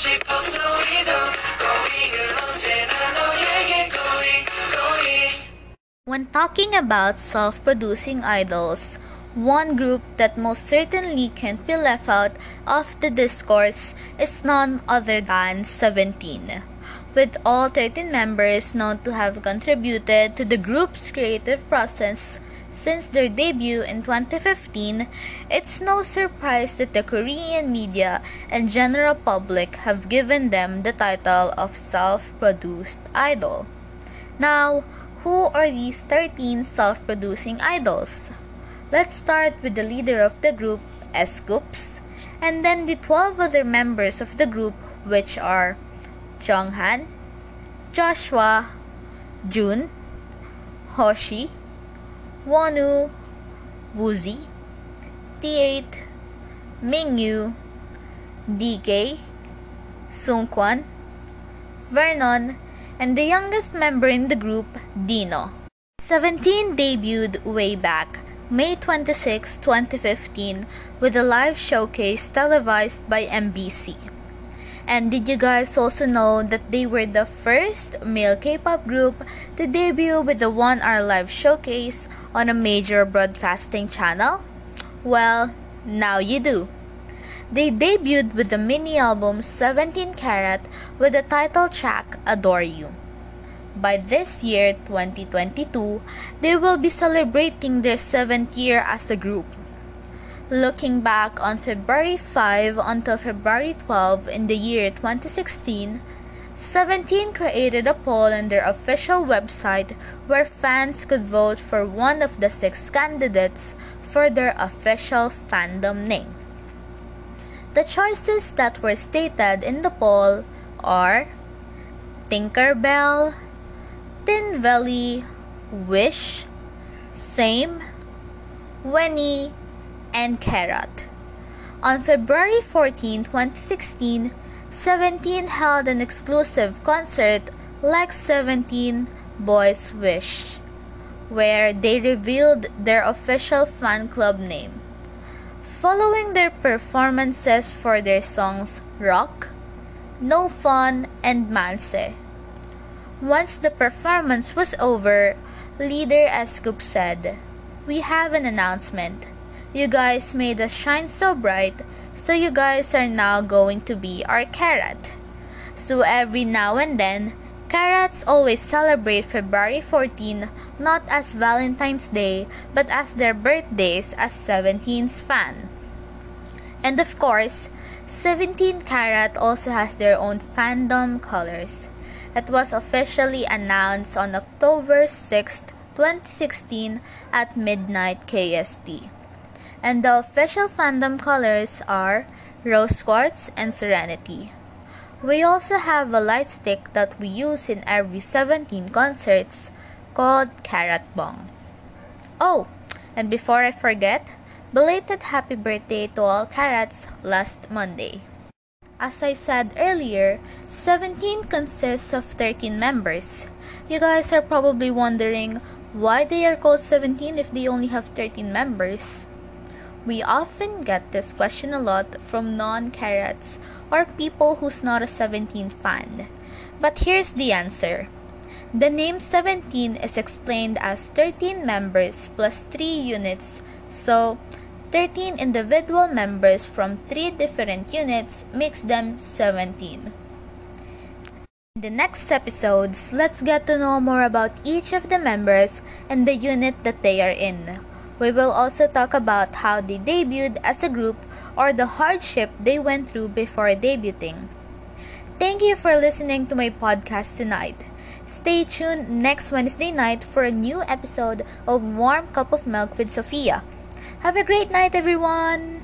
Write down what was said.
싶었어 이건 고잉은 언제나 너에게 고잉 고잉 When talking about self producing idols, one group that most certainly can't be left out of the discourse is none other than Seventeen. With all 13 members known to have contributed to the group's creative process since their debut in 2015, it's no surprise that the Korean media and general public have given them the title of self produced idol. Now, who are these 13 self producing idols? Let's start with the leader of the group, S.Coups, and then the 12 other members of the group, which are Jeonghan, Joshua, Jun, Hoshi, Wonwoo, Woozi, The8, Mingyu, DK, Seungkwan, Vernon, and the youngest member in the group, Dino. 17 debuted way back May 26, 2015, with a live showcase televised by MBC. And did you guys also know that they were the first male K-pop group to debut with a 1-hour live showcase on a major broadcasting channel? Well, now you do. They debuted with the mini album 17 Carat with the title track Adore U. By this year, 2022, they will be celebrating their seventh year as a group. Looking back on February 5 until February 12 in the year 2016, 17 created a poll on their official website where fans could vote for one of the six candidates for their official fandom name. The choices that were stated in the poll are Tinkerbell, Tin Valley, Wish, Same, Winnie, and Carat. On February 14, 2016, 17 held an exclusive concert like 17 Boys Wish, where they revealed their official fan club name. Following their performances for their songs Rock, No Fun, and Manse. Once the performance was over, leader Scoop said, We have an announcement. You guys made us shine so bright, so you guys are now going to be our Carat. So every now and then, Carats always celebrate February 14 not as Valentine's Day, but as their birthdays as 17's fan. And of course, 17 Carat also has their own fandom colors. It was officially announced on October 6, 2016 at midnight KST. And the official fandom colors are Rose Quartz and Serenity. We also have a light stick that we use in every 17 concerts called Carat Bong. Oh, and before I forget, belated happy birthday to all Carats last Monday. As I said earlier, 17 consists of 13 members. You guys are probably wondering why they are called 17 if they only have 13 members. We often get this question a lot from non-Carats or people who's not a 17 fan. But here's the answer. The name 17 is explained as 13 members plus 3 units, so 13 individual members from 3 different units makes them 17. In the next episodes, let's get to know more about each of the members and the unit that they are in. We will also talk about how they debuted as a group or the hardship they went through before debuting. Thank you for listening to my podcast tonight. Stay tuned next Wednesday night for a new episode of Warm Cup of Milk with Sophia. Have a great night, everyone!